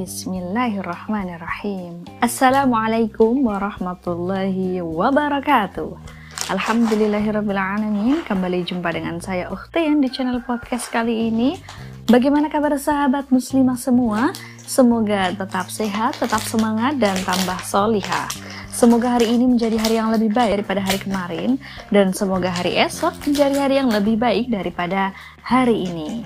Bismillahirrahmanirrahim. Assalamualaikum warahmatullahi wabarakatuh. Alhamdulillahirrahmanirrahim. Kembali jumpa dengan saya Ukhtin di channel podcast kali ini. Bagaimana kabar sahabat muslimah semua? Semoga tetap sehat, tetap semangat, dan tambah solihah. Semoga hari ini menjadi hari yang lebih baik daripada hari kemarin, dan semoga hari esok menjadi hari yang lebih baik daripada hari ini.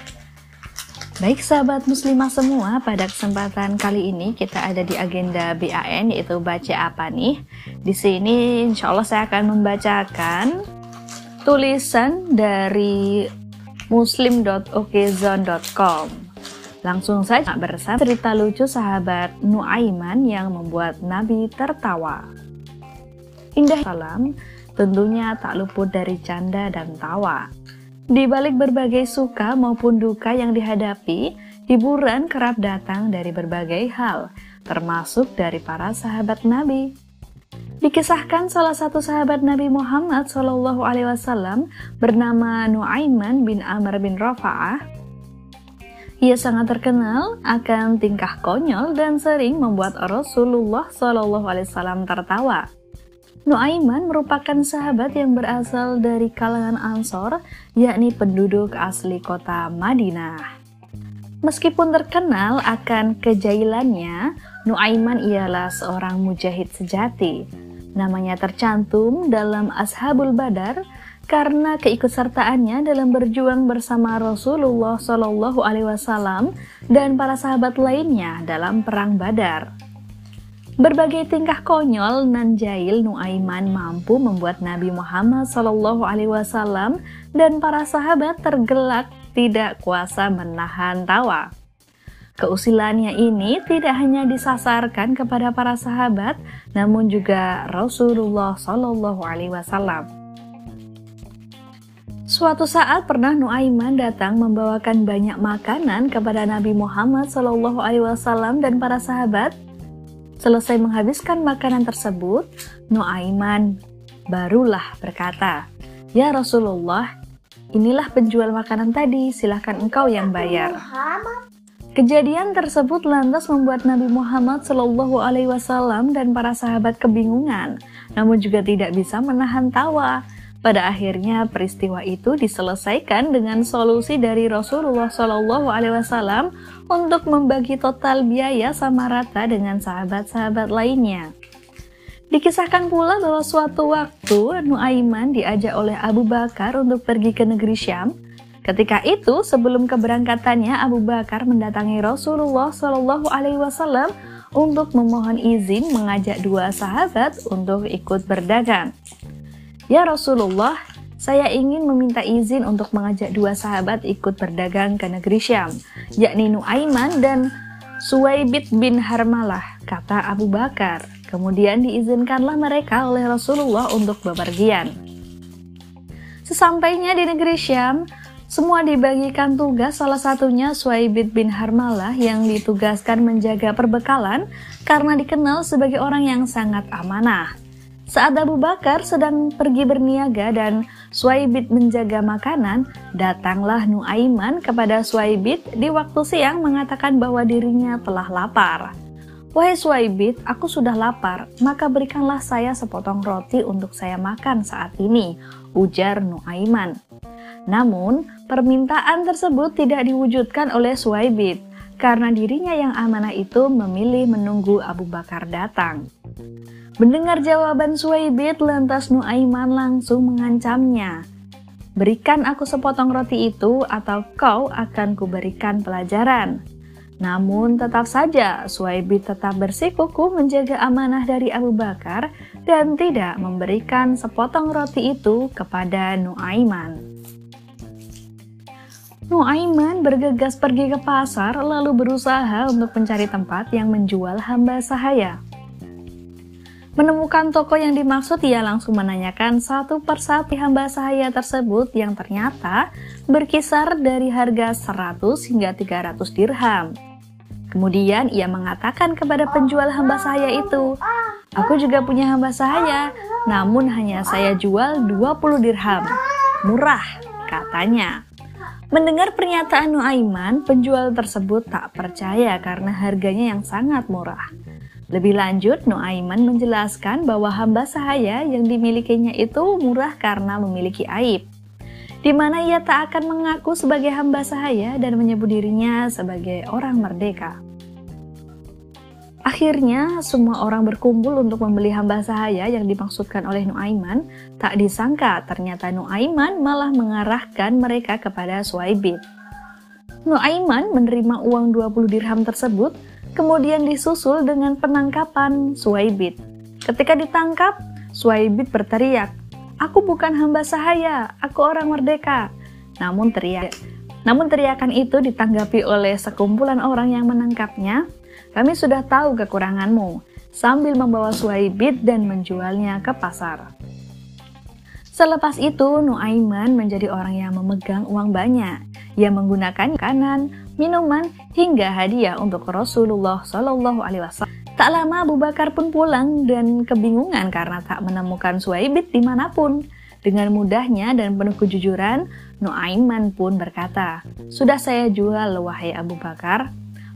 Baik sahabat muslimah semua, pada kesempatan kali ini kita ada di agenda BAN yaitu baca apa nih? Di sini insya Allah saya akan membacakan tulisan dari muslim.okezone.com. Langsung saja bersama cerita lucu sahabat Nuaiman yang membuat Nabi tertawa. Indah salam tentunya tak luput dari canda dan tawa. Di balik berbagai suka maupun duka yang dihadapi, hiburan kerap datang dari berbagai hal, termasuk dari para sahabat Nabi. Dikisahkan salah satu sahabat Nabi Muhammad Shallallahu Alaihi Wasallam bernama Nuaiman bin Amr bin Rafa'ah. Ia sangat terkenal akan tingkah konyol dan sering membuat Rasulullah Shallallahu Alaihi Wasallam tertawa. Nuaiman merupakan sahabat yang berasal dari kalangan Ansor, yakni penduduk asli kota Madinah. Meskipun terkenal akan kejailannya, Nuaiman ialah seorang mujahid sejati. Namanya tercantum dalam Ashabul Badar karena keikutsertaannya dalam berjuang bersama Rasulullah Wasallam dan para sahabat lainnya dalam perang Badar. Berbagai tingkah konyol nan jahil Nuaiman mampu membuat Nabi Muhammad Shallallahu Alaihi Wasallam dan para sahabat tergelak tidak kuasa menahan tawa. Keusilannya ini tidak hanya disasarkan kepada para sahabat, namun juga Rasulullah Shallallahu Alaihi Wasallam. Suatu saat pernah Nuaiman datang membawakan banyak makanan kepada Nabi Muhammad Shallallahu Alaihi Wasallam dan para sahabat Selesai menghabiskan makanan tersebut, Nuaiman barulah berkata, Ya Rasulullah, inilah penjual makanan tadi, silahkan engkau yang bayar. Kejadian tersebut lantas membuat Nabi Muhammad Shallallahu Alaihi Wasallam dan para sahabat kebingungan, namun juga tidak bisa menahan tawa. Pada akhirnya peristiwa itu diselesaikan dengan solusi dari Rasulullah Shallallahu Alaihi Wasallam untuk membagi total biaya sama rata dengan sahabat-sahabat lainnya. Dikisahkan pula bahwa suatu waktu Nuaiman diajak oleh Abu Bakar untuk pergi ke negeri Syam. Ketika itu, sebelum keberangkatannya, Abu Bakar mendatangi Rasulullah Shallallahu Alaihi Wasallam untuk memohon izin mengajak dua sahabat untuk ikut berdagang. Ya Rasulullah, saya ingin meminta izin untuk mengajak dua sahabat ikut berdagang ke negeri Syam, yakni Nuaiman dan Suwaibit bin Harmalah, kata Abu Bakar. Kemudian diizinkanlah mereka oleh Rasulullah untuk bepergian. Sesampainya di negeri Syam, semua dibagikan tugas salah satunya Suwaibit bin Harmalah yang ditugaskan menjaga perbekalan karena dikenal sebagai orang yang sangat amanah. Saat Abu Bakar sedang pergi berniaga dan Suaibit menjaga makanan, datanglah Nuaiman kepada Suaibit di waktu siang mengatakan bahwa dirinya telah lapar. Wahai Suaibit, aku sudah lapar, maka berikanlah saya sepotong roti untuk saya makan saat ini, ujar Nuaiman. Namun, permintaan tersebut tidak diwujudkan oleh Suaibit, karena dirinya yang amanah itu memilih menunggu Abu Bakar datang. Mendengar jawaban Suwaibit, lantas Nuaiman langsung mengancamnya. Berikan aku sepotong roti itu atau kau akan kuberikan pelajaran. Namun tetap saja Suwaibit tetap bersikuku menjaga amanah dari Abu Bakar dan tidak memberikan sepotong roti itu kepada Nuaiman. Nuaiman bergegas pergi ke pasar lalu berusaha untuk mencari tempat yang menjual hamba sahaya. Menemukan toko yang dimaksud, ia langsung menanyakan satu persatu hamba sahaya tersebut yang ternyata berkisar dari harga 100 hingga 300 dirham. Kemudian ia mengatakan kepada penjual hamba sahaya itu, Aku juga punya hamba sahaya, namun hanya saya jual 20 dirham. Murah, katanya. Mendengar pernyataan Nuaiman, penjual tersebut tak percaya karena harganya yang sangat murah. Lebih lanjut, Nuaiman menjelaskan bahwa hamba sahaya yang dimilikinya itu murah karena memiliki aib, di mana ia tak akan mengaku sebagai hamba sahaya dan menyebut dirinya sebagai orang merdeka. Akhirnya, semua orang berkumpul untuk membeli hamba sahaya yang dimaksudkan oleh Nuaiman. Tak disangka, ternyata Nuaiman malah mengarahkan mereka kepada Suaibit. Nuaiman menerima uang 20 dirham tersebut, kemudian disusul dengan penangkapan Suaibit. Ketika ditangkap, Suaibit berteriak, Aku bukan hamba sahaya, aku orang merdeka. Namun teriak, namun teriakan itu ditanggapi oleh sekumpulan orang yang menangkapnya kami sudah tahu kekuranganmu, sambil membawa Suhaibit dan menjualnya ke pasar. Selepas itu, Nuaiman menjadi orang yang memegang uang banyak. Ia menggunakan kanan, minuman, hingga hadiah untuk Rasulullah Shallallahu Alaihi Wasallam. Tak lama Abu Bakar pun pulang dan kebingungan karena tak menemukan Suhaibit di mana pun. Dengan mudahnya dan penuh kejujuran, Nuaiman pun berkata, Sudah saya jual, wahai Abu Bakar,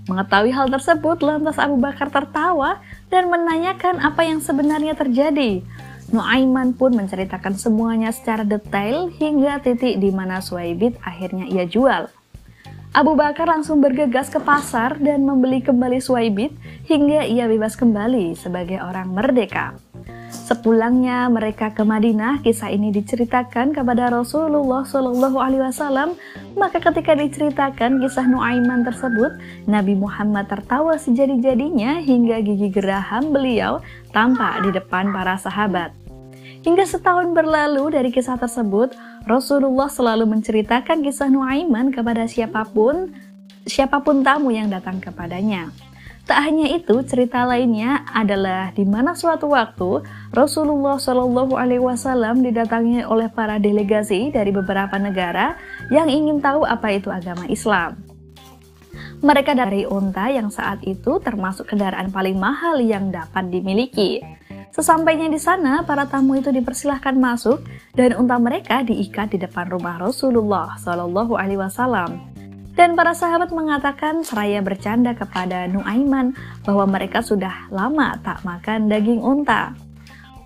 Mengetahui hal tersebut, lantas Abu Bakar tertawa dan menanyakan apa yang sebenarnya terjadi. Nuaiman pun menceritakan semuanya secara detail hingga titik di mana Suaibit akhirnya ia jual. Abu Bakar langsung bergegas ke pasar dan membeli kembali Suaibit hingga ia bebas kembali sebagai orang merdeka. Sepulangnya mereka ke Madinah, kisah ini diceritakan kepada Rasulullah Shallallahu Alaihi Wasallam. Maka ketika diceritakan kisah Nuaiman tersebut, Nabi Muhammad tertawa sejadi-jadinya hingga gigi geraham beliau tampak di depan para sahabat. Hingga setahun berlalu dari kisah tersebut, Rasulullah selalu menceritakan kisah Nuaiman kepada siapa pun, siapa pun tamu yang datang kepadanya. Tak hanya itu, cerita lainnya adalah di mana suatu waktu Rasulullah Shallallahu Alaihi Wasallam didatangi oleh para delegasi dari beberapa negara yang ingin tahu apa itu agama Islam. Mereka dari unta yang saat itu termasuk kendaraan paling mahal yang dapat dimiliki. Sesampainya di sana, para tamu itu dipersilahkan masuk dan unta mereka diikat di depan rumah Rasulullah Shallallahu Alaihi Wasallam. Dan para sahabat mengatakan seraya bercanda kepada Nuaiman bahwa mereka sudah lama tak makan daging unta.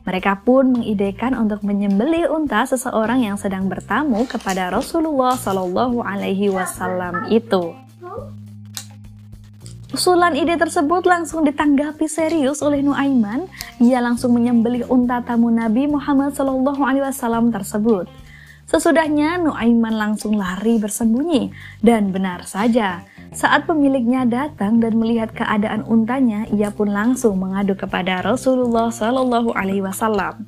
Mereka pun mengidekan untuk menyembelih unta seseorang yang sedang bertamu kepada Rasulullah Shallallahu Alaihi Wasallam itu. Usulan ide tersebut langsung ditanggapi serius oleh Nuaiman. Ia langsung menyembelih unta tamu Nabi Muhammad Shallallahu Alaihi Wasallam tersebut. Sesudahnya Nuaiman langsung lari bersembunyi dan benar saja saat pemiliknya datang dan melihat keadaan untanya, ia pun langsung mengadu kepada Rasulullah Shallallahu Alaihi Wasallam.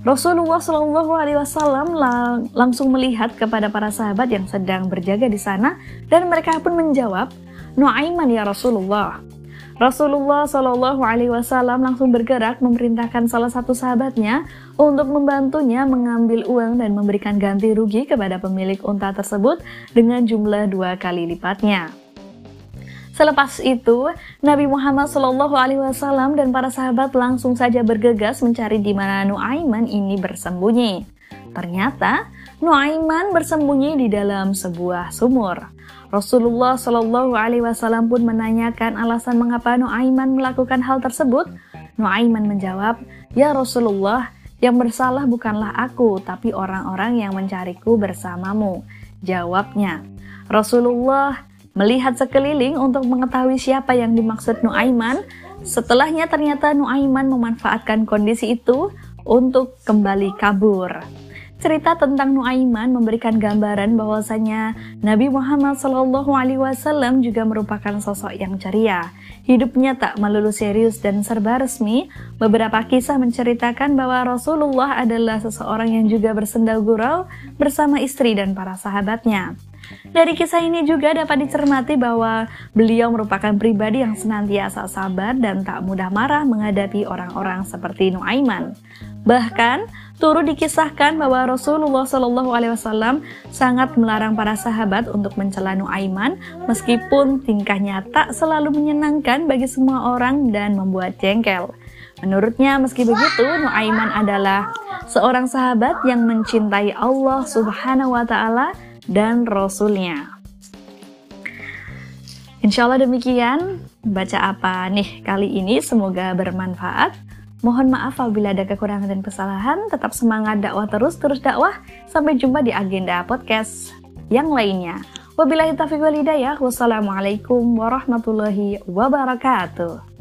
Rasulullah Shallallahu Alaihi Wasallam lang langsung melihat kepada para sahabat yang sedang berjaga di sana dan mereka pun menjawab, Nuaiman ya Rasulullah. Rasulullah Shallallahu Alaihi Wasallam langsung bergerak memerintahkan salah satu sahabatnya untuk membantunya mengambil uang dan memberikan ganti rugi kepada pemilik unta tersebut dengan jumlah dua kali lipatnya. Selepas itu, Nabi Muhammad Shallallahu Alaihi Wasallam dan para sahabat langsung saja bergegas mencari di mana Nuaiman ini bersembunyi. Ternyata Nuaiman bersembunyi di dalam sebuah sumur. Rasulullah Shallallahu Alaihi Wasallam pun menanyakan alasan mengapa Nuaiman melakukan hal tersebut. Nuaiman menjawab, Ya Rasulullah, yang bersalah bukanlah aku, tapi orang-orang yang mencariku bersamamu. Jawabnya, Rasulullah melihat sekeliling untuk mengetahui siapa yang dimaksud Nuaiman. Setelahnya ternyata Nuaiman memanfaatkan kondisi itu untuk kembali kabur. Cerita tentang Nuaiman memberikan gambaran bahwasanya Nabi Muhammad Shallallahu Alaihi Wasallam juga merupakan sosok yang ceria. Hidupnya tak melulu serius dan serba resmi. Beberapa kisah menceritakan bahwa Rasulullah adalah seseorang yang juga bersenda gurau bersama istri dan para sahabatnya. Dari kisah ini juga dapat dicermati bahwa beliau merupakan pribadi yang senantiasa sabar dan tak mudah marah menghadapi orang-orang seperti Nuaiman. Bahkan, turut dikisahkan bahwa Rasulullah Shallallahu Alaihi Wasallam sangat melarang para sahabat untuk mencela Nuaiman, meskipun tingkahnya tak selalu menyenangkan bagi semua orang dan membuat jengkel. Menurutnya, meski begitu, Nuaiman adalah seorang sahabat yang mencintai Allah Subhanahu wa Ta'ala dan Rasulnya. Insya Allah demikian baca apa nih kali ini semoga bermanfaat. Mohon maaf apabila ada kekurangan dan kesalahan. Tetap semangat dakwah terus terus dakwah. Sampai jumpa di agenda podcast yang lainnya. Wabillahi taufiq wal hidayah. Wassalamualaikum warahmatullahi wabarakatuh.